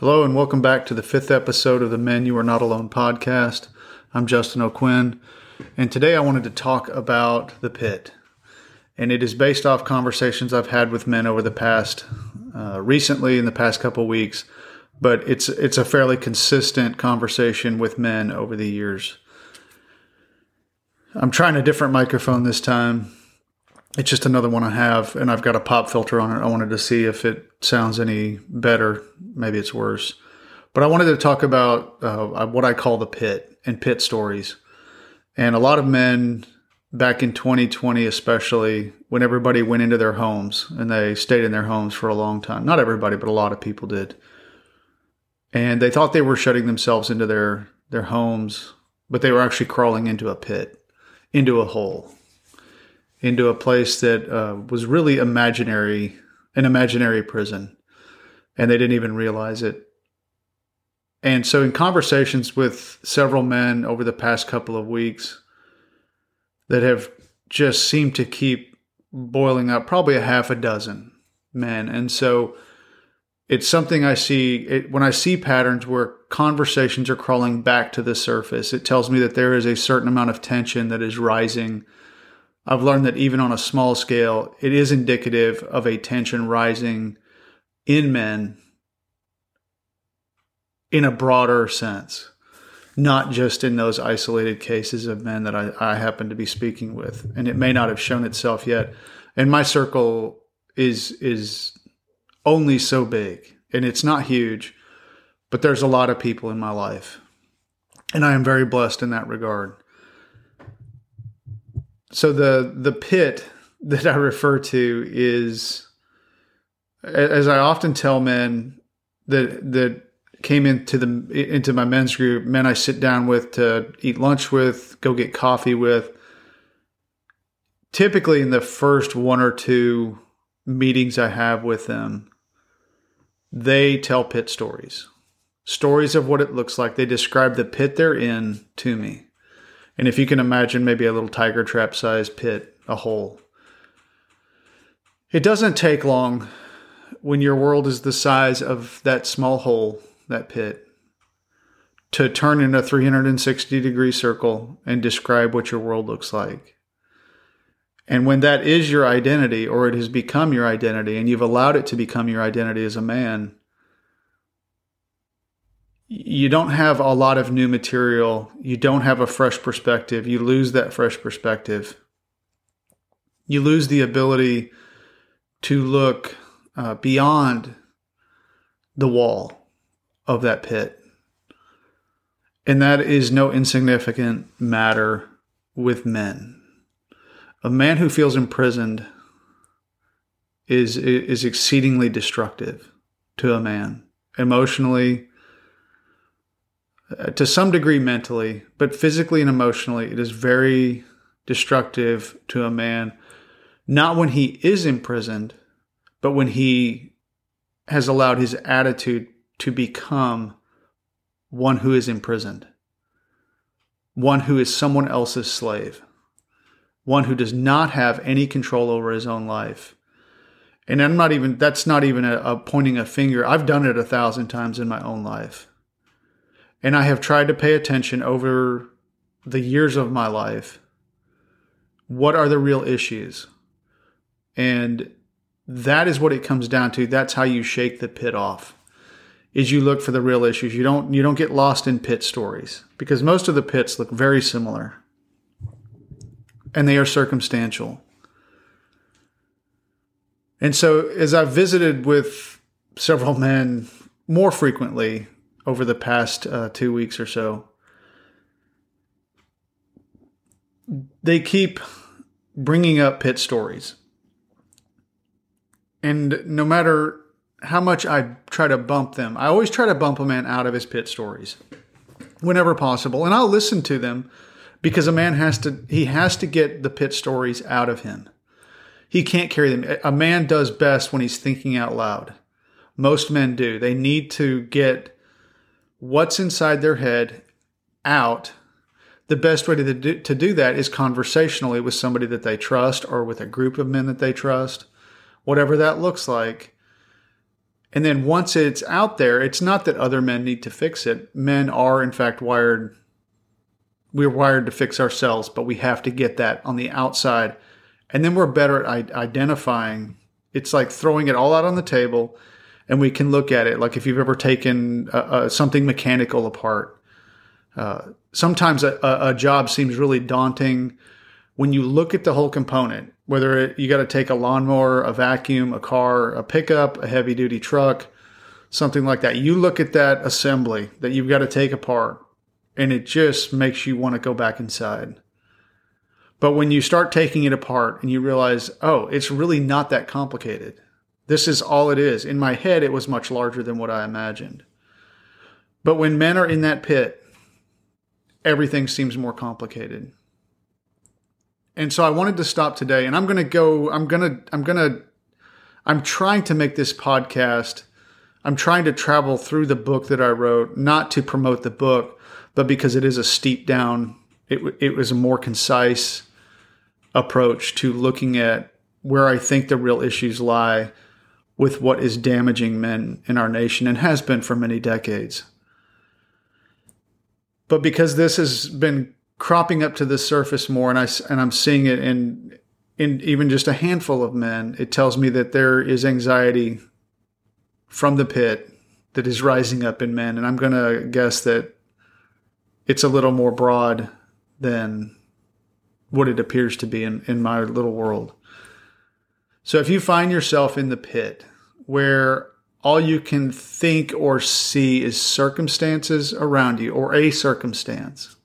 Hello, and welcome back to the fifth episode of the Men You Are Not Alone podcast. I'm Justin O'Quinn, and today I wanted to talk about the pit. And it is based off conversations I've had with men over the past, uh, recently in the past couple weeks, but it's it's a fairly consistent conversation with men over the years. I'm trying a different microphone this time it's just another one I have, and I've got a pop filter on it. I wanted to see if it sounds any better. Maybe it's worse. But I wanted to talk about uh, what I call the pit and pit stories. And a lot of men back in 2020, especially when everybody went into their homes and they stayed in their homes for a long time. Not everybody, but a lot of people did. And they thought they were shutting themselves into their, their homes, but they were actually crawling into a pit, into a hole into a place that uh, was really imaginary, an imaginary prison, and they didn't even realize it. And so, in conversations with several men over the past couple of weeks that have just seemed to keep boiling up, probably a half a dozen men. And so, it's something I see it, when I see patterns where conversations are crawling back to the surface. It tells me that there is a certain amount of tension that is rising I've learned that even on a small scale, it is indicative of a tension rising in men in a broader sense, not just in those isolated cases of men that I, I happen to be speaking with. And it may not have shown itself yet. And my circle is is only so big and it's not huge, but there's a lot of people in my life. And I am very blessed in that regard. So the the pit that I refer to is, as I often tell men that that came into the into my men's group, men I sit down with to eat lunch with, go get coffee with. Typically, in the first one or two meetings I have with them, they tell pit stories, stories of what it looks like. They describe the pit they're in to me. And if you can imagine maybe a little tiger trap sized pit, a hole. It doesn't take long when your world is the size of that small hole, that pit, to turn in a 360 degree circle and describe what your world looks like. And when that is your identity, or it has become your identity, and you've allowed it to become your identity as a man, you don't have a lot of new material. You don't have a fresh perspective. You lose that fresh perspective. You lose the ability to look uh, beyond the wall of that pit. And that is no insignificant matter with men. A man who feels imprisoned is is exceedingly destructive to a man emotionally, uh, to some degree mentally, but physically and emotionally, it is very destructive to a man. Not when he is imprisoned, but when he has allowed his attitude to become one who is imprisoned, one who is someone else's slave, one who does not have any control over his own life. And I'm not even, that's not even a, a pointing a finger. I've done it a thousand times in my own life. And I have tried to pay attention over the years of my life. What are the real issues? And that is what it comes down to. That's how you shake the pit off. Is you look for the real issues. You don't you don't get lost in pit stories because most of the pits look very similar. And they are circumstantial. And so as I've visited with several men more frequently over the past uh, two weeks or so. They keep bringing up pit stories. And no matter how much I try to bump them, I always try to bump a man out of his pit stories whenever possible. And I'll listen to them because a man has to, he has to get the pit stories out of him. He can't carry them. A man does best when he's thinking out loud. Most men do. They need to get what's inside their head out, the best way to do, to do that is conversationally with somebody that they trust or with a group of men that they trust, whatever that looks like. And then once it's out there, it's not that other men need to fix it. Men are, in fact, wired. We're wired to fix ourselves, but we have to get that on the outside. And then we're better at identifying. It's like throwing it all out on the table, and we can look at it. Like if you've ever taken uh, uh, something mechanical apart, uh, sometimes a, a, job seems really daunting when you look at the whole component, whether it, you got to take a lawnmower, a vacuum, a car, a pickup, a heavy duty truck, something like that. You look at that assembly that you've got to take apart and it just makes you want to go back inside. But when you start taking it apart and you realize, oh, it's really not that complicated. This is all it is. In my head, it was much larger than what I imagined. But when men are in that pit, everything seems more complicated. And so I wanted to stop today and I'm going to go I'm going to I'm going to I'm trying to make this podcast I'm trying to travel through the book that I wrote not to promote the book but because it is a steep down it it was a more concise approach to looking at where I think the real issues lie with what is damaging men in our nation and has been for many decades. But because this has been cropping up to the surface more, and I and I'm seeing it in in even just a handful of men, it tells me that there is anxiety from the pit that is rising up in men, and I'm going to guess that it's a little more broad than what it appears to be in, in my little world. So if you find yourself in the pit where all you can think or see is circumstances around you or a circumstance.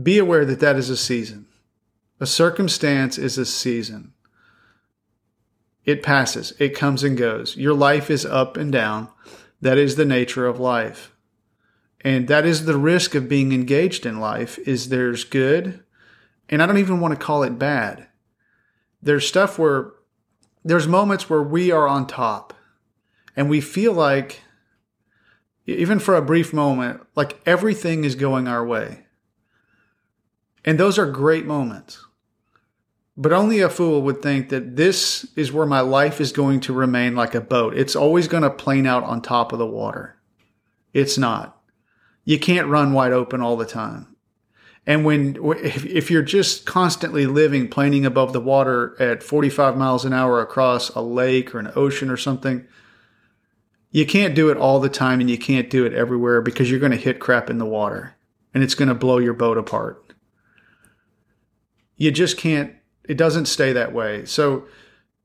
Be aware that that is a season. A circumstance is a season. It passes, it comes and goes. Your life is up and down. That is the nature of life. And that is the risk of being engaged in life is there's good and I don't even want to call it bad. There's stuff where there's moments where we are on top and we feel like even for a brief moment like everything is going our way. And those are great moments. But only a fool would think that this is where my life is going to remain like a boat. It's always going to plane out on top of the water. It's not. You can't run wide open all the time and when if, you're just constantly living planing above the water at 45 miles an hour across a lake or an ocean or something, you can't do it all the time and you can't do it everywhere because you're going to hit crap in the water and it's going to blow your boat apart. You just can't it doesn't stay that way. So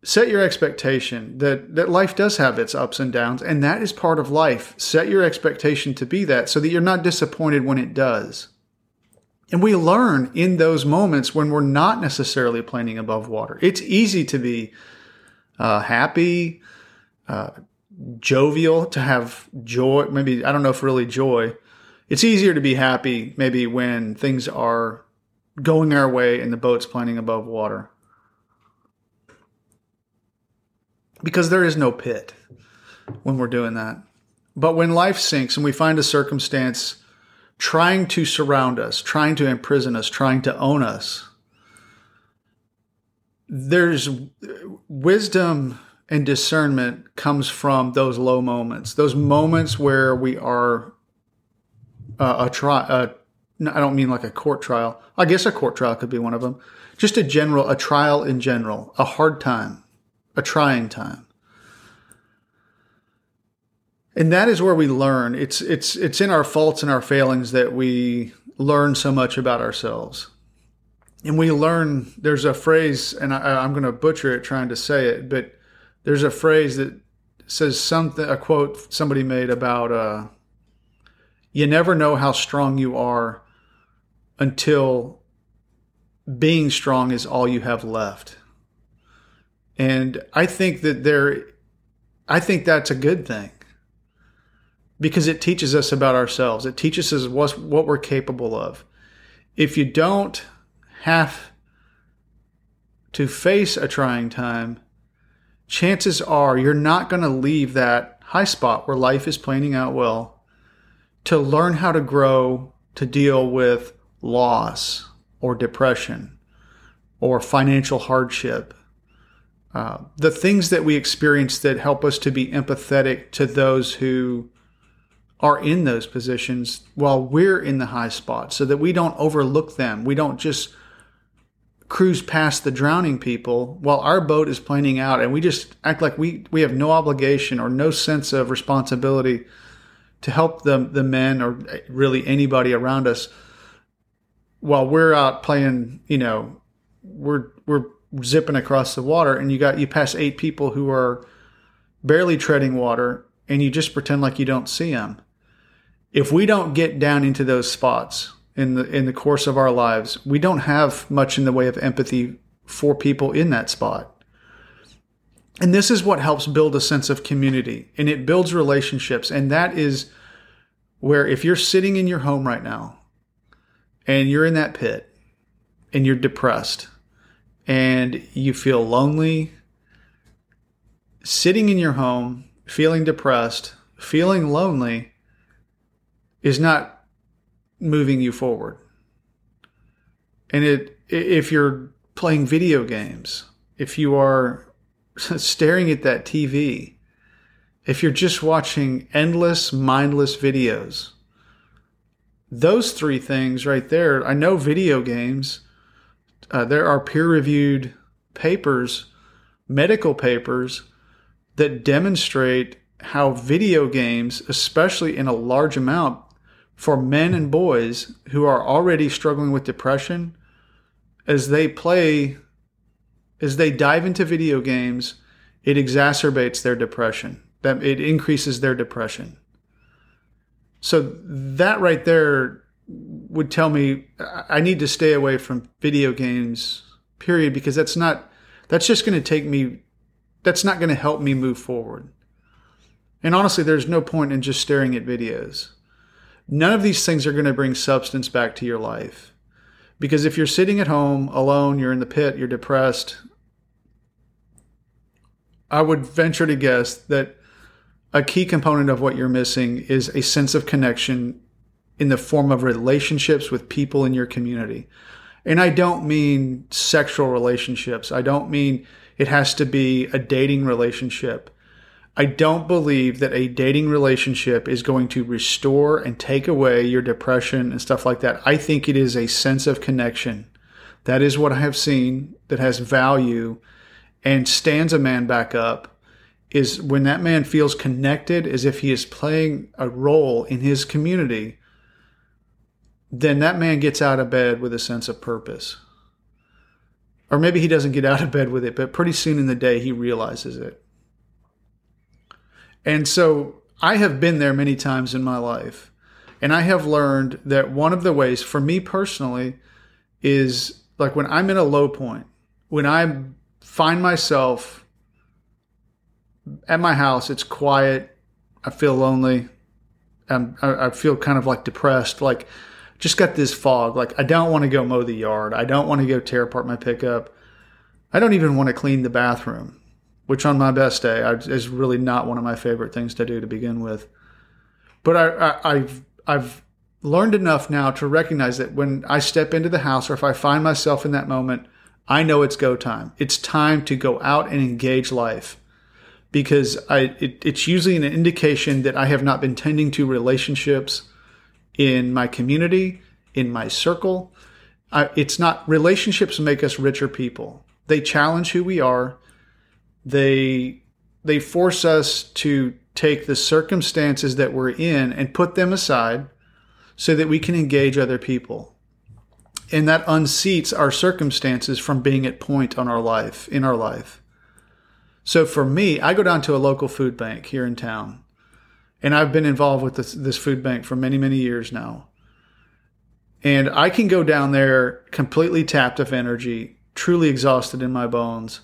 set your expectation that that life does have its ups and downs and that is part of life. Set your expectation to be that so that you're not disappointed when it does. And we learn in those moments when we're not necessarily planing above water. It's easy to be uh, happy, uh, jovial, to have joy. Maybe, I don't know if really joy. It's easier to be happy maybe when things are going our way and the boat's planing above water. Because there is no pit when we're doing that. But when life sinks and we find a circumstance trying to surround us, trying to imprison us, trying to own us. There's wisdom and discernment comes from those low moments, those moments where we are uh, a trial. I don't mean like a court trial. I guess a court trial could be one of them. Just a general, a trial in general, a hard time, a trying time and that is where we learn. It's it's it's in our faults and our failings that we learn so much about ourselves. And we learn. There's a phrase, and I, I'm going to butcher it trying to say it, but there's a phrase that says something. A quote somebody made about, uh, "You never know how strong you are until being strong is all you have left." And I think that there, I think that's a good thing because it teaches us about ourselves. It teaches us what, what we're capable of. If you don't have to face a trying time, chances are you're not going to leave that high spot where life is planning out well to learn how to grow to deal with loss or depression or financial hardship uh, the things that we experience that help us to be empathetic to those who are in those positions while we're in the high spot so that we don't overlook them. We don't just cruise past the drowning people while our boat is planing out and we just act like we, we have no obligation or no sense of responsibility to help the, the men or really anybody around us while we're out playing, you know, we're, we're zipping across the water and you got, you pass eight people who are barely treading water and you just pretend like you don't see them. If we don't get down into those spots in the in the course of our lives, we don't have much in the way of empathy for people in that spot. And this is what helps build a sense of community and it builds relationships. And that is where if you're sitting in your home right now and you're in that pit and you're depressed and you feel lonely, sitting in your home, feeling depressed, feeling lonely is not moving you forward. And it if you're playing video games, if you are staring at that TV, if you're just watching endless mindless videos, those three things right there, I know video games, uh, there are peer reviewed papers, medical papers that demonstrate how video games, especially in a large amount, for men and boys who are already struggling with depression as they play as they dive into video games it exacerbates their depression. That it increases their depression. So that right there would tell me i need to stay away from video games period because that's not that's just going to take me that's not going to help me move forward. And honestly there's no point in just staring at videos None of these things are going to bring substance back to your life. Because if you're sitting at home alone, you're in the pit, you're depressed, I would venture to guess that a key component of what you're missing is a sense of connection in the form of relationships with people in your community. And I don't mean sexual relationships. I don't mean it has to be a dating relationship. I don't believe that a dating relationship is going to restore and take away your depression and stuff like that. I think it is a sense of connection. That is what I have seen that has value and stands a man back up is when that man feels connected as if he is playing a role in his community, then that man gets out of bed with a sense of purpose. Or maybe he doesn't get out of bed with it, but pretty soon in the day he realizes it. And so I have been there many times in my life. And I have learned that one of the ways for me personally is like when I'm in a low point, when I find myself at my house, it's quiet, I feel lonely, I'm, I feel kind of like depressed, like just got this fog. Like I don't want to go mow the yard. I don't want to go tear apart my pickup. I don't even want to clean the bathroom which on my best day is really not one of my favorite things to do to begin with. But I, I've I've learned enough now to recognize that when I step into the house or if I find myself in that moment, I know it's go time. It's time to go out and engage life because I it, it's usually an indication that I have not been tending to relationships in my community, in my circle. I, it's not relationships make us richer people. They challenge who we are they they force us to take the circumstances that we're in and put them aside so that we can engage other people. And that unseats our circumstances from being at point on our life in our life. So for me, I go down to a local food bank here in town. And I've been involved with this, this food bank for many, many years now. And I can go down there completely tapped of energy, truly exhausted in my bones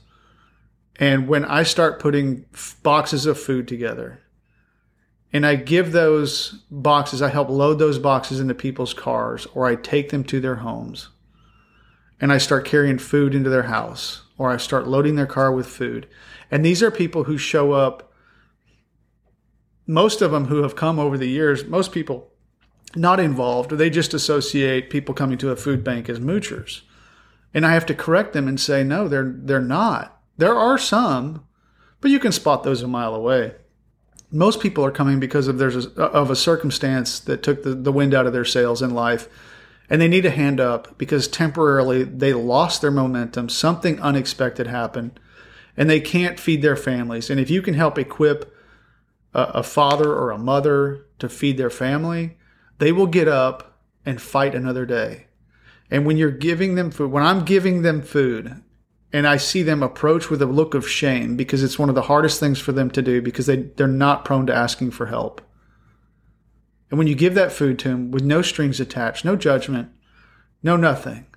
and when I start putting boxes of food together, and I give those boxes, I help load those boxes into people's cars, or I take them to their homes, and I start carrying food into their house, or I start loading their car with food. And these are people who show up, most of them who have come over the years, most people not involved, they just associate people coming to a food bank as moochers. And I have to correct them and say, no, they're, they're not There are some, but you can spot those a mile away. Most people are coming because of there's a, of a circumstance that took the, the wind out of their sails in life, and they need a hand up because temporarily they lost their momentum. Something unexpected happened, and they can't feed their families. And if you can help equip a, a father or a mother to feed their family, they will get up and fight another day. And when you're giving them food, when I'm giving them food, and I see them approach with a look of shame because it's one of the hardest things for them to do because they, they're not prone to asking for help. And when you give that food to them with no strings attached, no judgment, no nothing,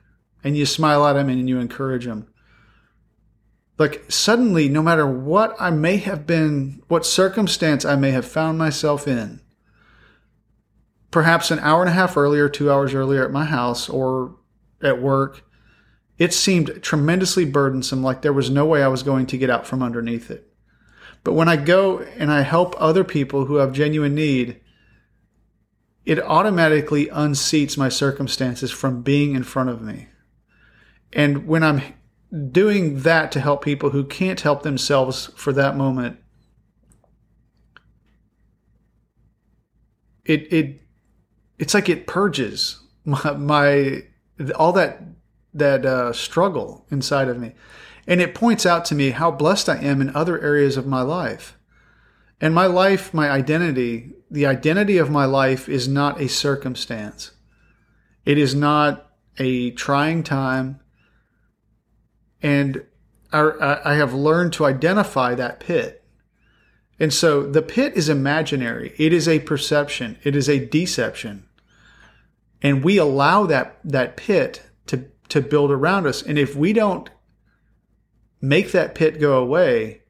and you smile at them and you encourage them, like suddenly, no matter what I may have been, what circumstance I may have found myself in, perhaps an hour and a half earlier, two hours earlier at my house or at work, it seemed tremendously burdensome, like there was no way I was going to get out from underneath it. But when I go and I help other people who have genuine need, it automatically unseats my circumstances from being in front of me. And when I'm doing that to help people who can't help themselves for that moment, it it it's like it purges my, my all that that uh, struggle inside of me. And it points out to me how blessed I am in other areas of my life. And my life, my identity, the identity of my life is not a circumstance. It is not a trying time. And I, I have learned to identify that pit. And so the pit is imaginary. It is a perception. It is a deception. And we allow that, that pit to build around us. And if we don't make that pit go away,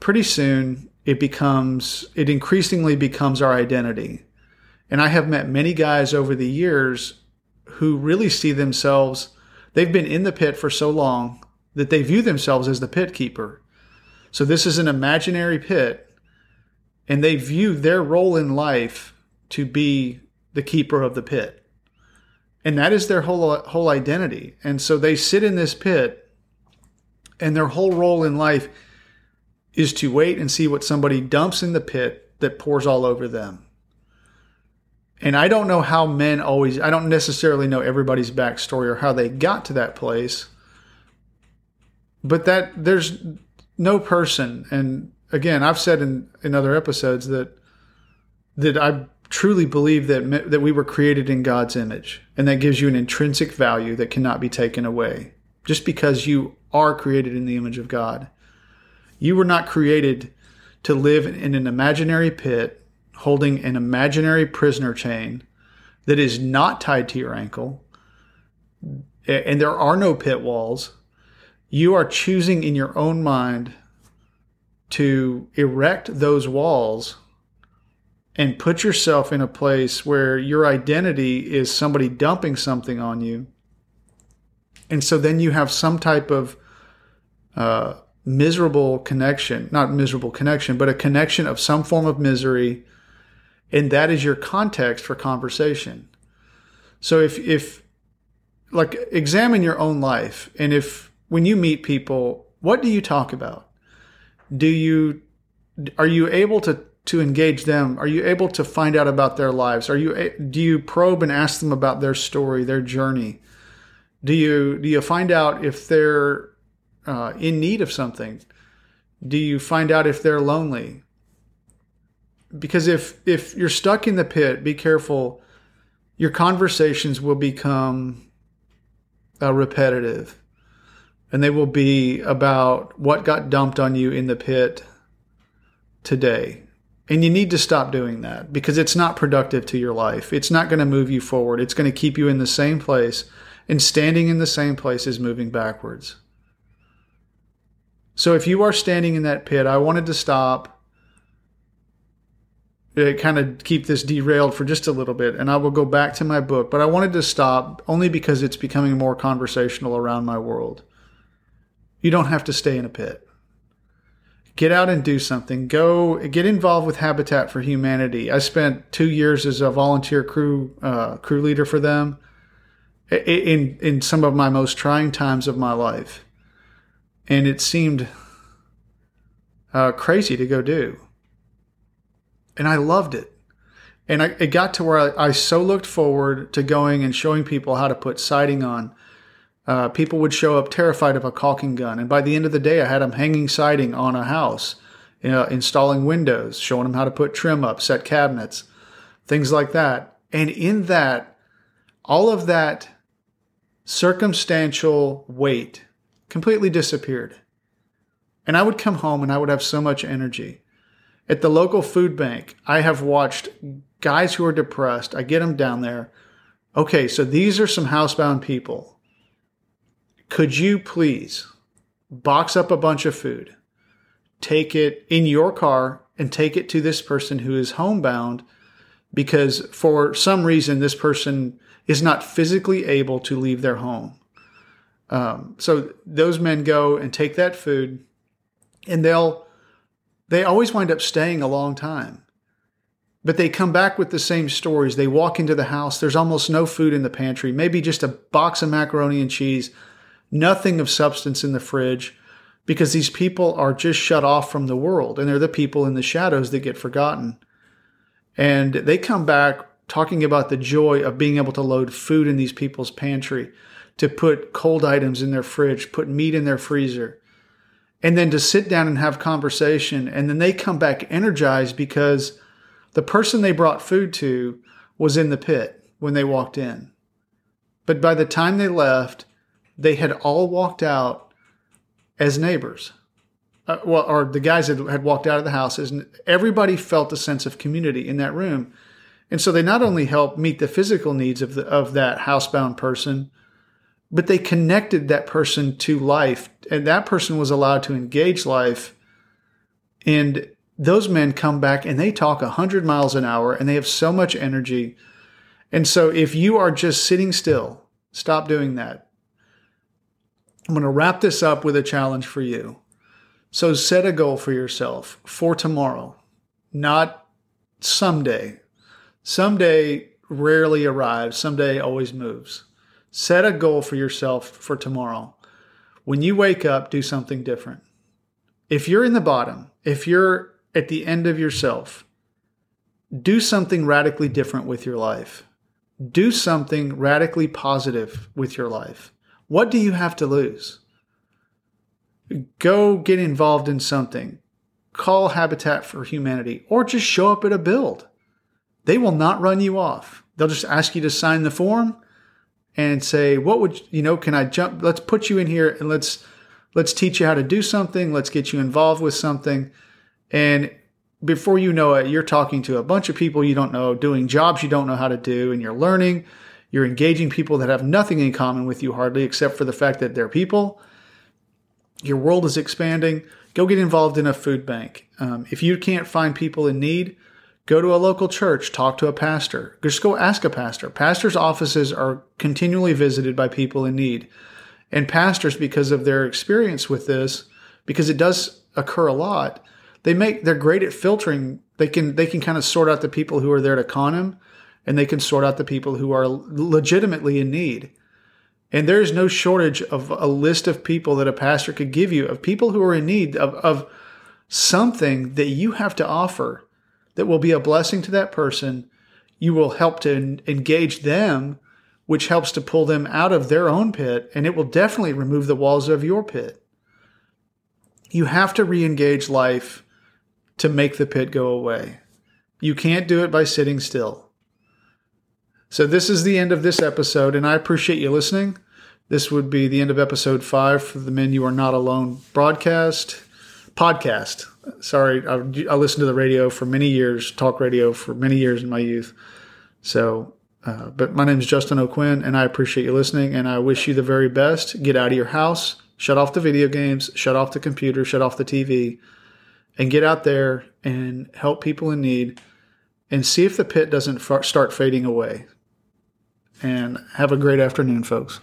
pretty soon it becomes, it increasingly becomes our identity. And I have met many guys over the years who really see themselves, they've been in the pit for so long that they view themselves as the pit keeper. So this is an imaginary pit, and they view their role in life to be the keeper of the pit and that is their whole whole identity. And so they sit in this pit, and their whole role in life is to wait and see what somebody dumps in the pit that pours all over them. And I don't know how men always, I don't necessarily know everybody's backstory or how they got to that place. But that there's no person, and again, I've said in, in other episodes that that I truly believe that that we were created in God's image, and that gives you an intrinsic value that cannot be taken away. Just because you are created in the image of God, you were not created to live in an imaginary pit holding an imaginary prisoner chain that is not tied to your ankle, and there are no pit walls. You are choosing in your own mind to erect those walls and put yourself in a place where your identity is somebody dumping something on you. And so then you have some type of uh, miserable connection, not miserable connection, but a connection of some form of misery. And that is your context for conversation. So if, if, like, examine your own life. And if, when you meet people, what do you talk about? Do you, are you able to to engage them? Are you able to find out about their lives? Are you do you probe and ask them about their story, their journey? Do you do you find out if they're uh, in need of something? Do you find out if they're lonely? Because if if you're stuck in the pit, be careful. Your conversations will become uh, repetitive, and they will be about what got dumped on you in the pit today and you need to stop doing that because it's not productive to your life. It's not going to move you forward. It's going to keep you in the same place. And standing in the same place is moving backwards. So if you are standing in that pit, I wanted to stop, uh, kind of keep this derailed for just a little bit, and I will go back to my book. But I wanted to stop only because it's becoming more conversational around my world. You don't have to stay in a pit get out and do something. Go get involved with Habitat for Humanity. I spent two years as a volunteer crew uh, crew leader for them in in some of my most trying times of my life. and it seemed uh, crazy to go do. And I loved it. And I, it got to where I, I, so looked forward to going and showing people how to put siding on. Uh, people would show up terrified of a caulking gun. And by the end of the day, I had them hanging siding on a house, you know, installing windows, showing them how to put trim up, set cabinets, things like that. And in that, all of that circumstantial weight completely disappeared. And I would come home and I would have so much energy. At the local food bank, I have watched guys who are depressed. I get them down there. Okay, so these are some housebound people. Could you please box up a bunch of food, take it in your car, and take it to this person who is homebound because for some reason this person is not physically able to leave their home. Um, so those men go and take that food, and they'll they always wind up staying a long time. But they come back with the same stories. They walk into the house, there's almost no food in the pantry, maybe just a box of macaroni and cheese, nothing of substance in the fridge, because these people are just shut off from the world and they're the people in the shadows that get forgotten. And they come back talking about the joy of being able to load food in these people's pantry, to put cold items in their fridge, put meat in their freezer, and then to sit down and have conversation. And then they come back energized because the person they brought food to was in the pit when they walked in. But by the time they left, they had all walked out as neighbors. Uh, well, or the guys had, had walked out of the houses, and everybody felt a sense of community in that room. And so they not only helped meet the physical needs of the, of that housebound person, but they connected that person to life, and that person was allowed to engage life. And those men come back and they talk 100 miles an hour and they have so much energy. And so if you are just sitting still, stop doing that. I'm going to wrap this up with a challenge for you. So set a goal for yourself for tomorrow, not someday. Someday rarely arrives, someday always moves. Set a goal for yourself for tomorrow. When you wake up, do something different. If you're in the bottom, if you're at the end of yourself, do something radically different with your life. Do something radically positive with your life. What do you have to lose? Go get involved in something. Call Habitat for Humanity or just show up at a build. They will not run you off. They'll just ask you to sign the form and say, "What would you know? Can I jump? Let's put you in here and let's let's teach you how to do something. Let's get you involved with something." And before you know it, you're talking to a bunch of people you don't know, doing jobs you don't know how to do, and you're learning. You're engaging people that have nothing in common with you hardly, except for the fact that they're people. Your world is expanding. Go get involved in a food bank. Um, if you can't find people in need, go to a local church, talk to a pastor. Just go ask a pastor. Pastors' offices are continually visited by people in need. And pastors, because of their experience with this, because it does occur a lot, they make they're great at filtering. They can they can kind of sort out the people who are there to con him, and they can sort out the people who are legitimately in need. And there is no shortage of a list of people that a pastor could give you of people who are in need of, of something that you have to offer that will be a blessing to that person. You will help to engage them, which helps to pull them out of their own pit, and it will definitely remove the walls of your pit. You have to re engage life to make the pit go away. You can't do it by sitting still. So, this is the end of this episode, and I appreciate you listening. This would be the end of episode five for the Men You Are Not Alone broadcast, podcast. Sorry, I, I listened to the radio for many years, talk radio for many years in my youth. So, uh, but my name is Justin O'Quinn, and I appreciate you listening, and I wish you the very best. Get out of your house, shut off the video games, shut off the computer, shut off the TV and get out there and help people in need and see if the pit doesn't start fading away. And have a great afternoon, folks.